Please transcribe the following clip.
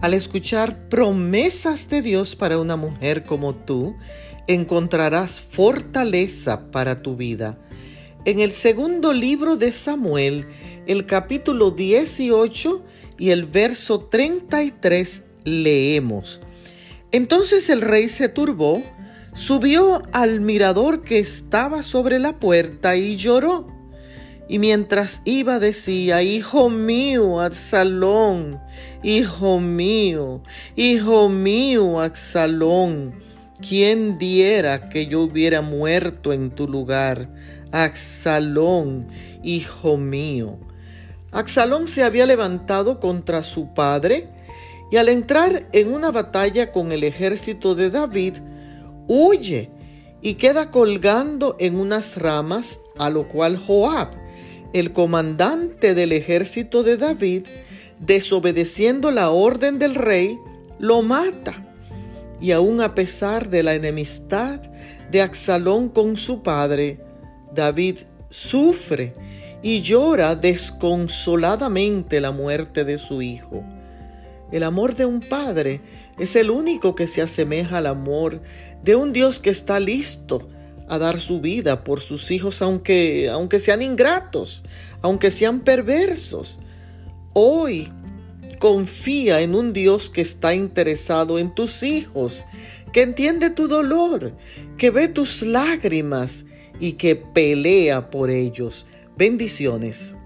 Al escuchar promesas de Dios para una mujer como tú, encontrarás fortaleza para tu vida. En el segundo libro de Samuel, el capítulo 18 y el verso 33 leemos. Entonces el rey se turbó, subió al mirador que estaba sobre la puerta y lloró. Y mientras iba decía, Hijo mío, Absalón, Hijo mío, Hijo mío, Absalón, ¿quién diera que yo hubiera muerto en tu lugar? Absalón, Hijo mío. Absalón se había levantado contra su padre y al entrar en una batalla con el ejército de David, huye y queda colgando en unas ramas, a lo cual Joab, el comandante del ejército de David, desobedeciendo la orden del rey, lo mata. Y aun a pesar de la enemistad de Absalón con su padre, David sufre y llora desconsoladamente la muerte de su hijo. El amor de un padre es el único que se asemeja al amor de un Dios que está listo a dar su vida por sus hijos, aunque, aunque sean ingratos, aunque sean perversos. Hoy confía en un Dios que está interesado en tus hijos, que entiende tu dolor, que ve tus lágrimas y que pelea por ellos. Bendiciones.